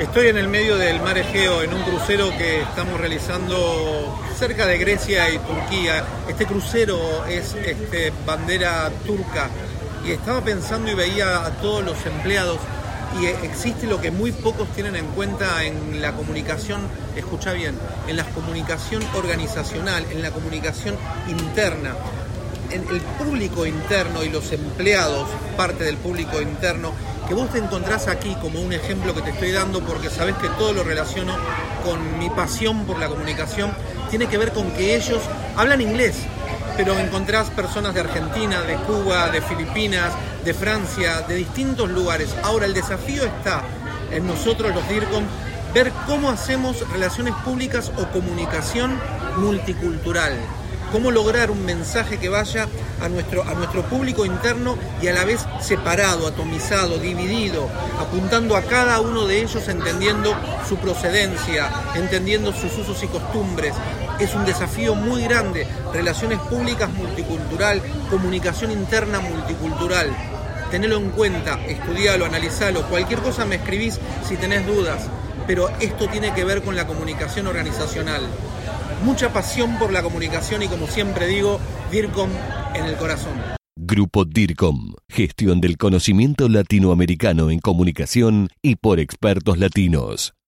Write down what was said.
Estoy en el medio del mar Egeo en un crucero que estamos realizando cerca de Grecia y Turquía. Este crucero es este, bandera turca y estaba pensando y veía a todos los empleados y existe lo que muy pocos tienen en cuenta en la comunicación, escucha bien, en la comunicación organizacional, en la comunicación interna. En el público interno y los empleados, parte del público interno, que vos te encontrás aquí como un ejemplo que te estoy dando porque sabés que todo lo relaciono con mi pasión por la comunicación, tiene que ver con que ellos hablan inglés, pero encontrás personas de Argentina, de Cuba, de Filipinas, de Francia, de distintos lugares. Ahora el desafío está en nosotros los DIRCOM ver cómo hacemos relaciones públicas o comunicación multicultural. Cómo lograr un mensaje que vaya a nuestro, a nuestro público interno y a la vez separado, atomizado, dividido, apuntando a cada uno de ellos, entendiendo su procedencia, entendiendo sus usos y costumbres. Es un desafío muy grande, relaciones públicas multicultural, comunicación interna multicultural. Tenelo en cuenta, estudialo, analizalo, cualquier cosa me escribís si tenés dudas, pero esto tiene que ver con la comunicación organizacional. Mucha pasión por la comunicación y como siempre digo, DIRCOM en el corazón. Grupo DIRCOM, gestión del conocimiento latinoamericano en comunicación y por expertos latinos.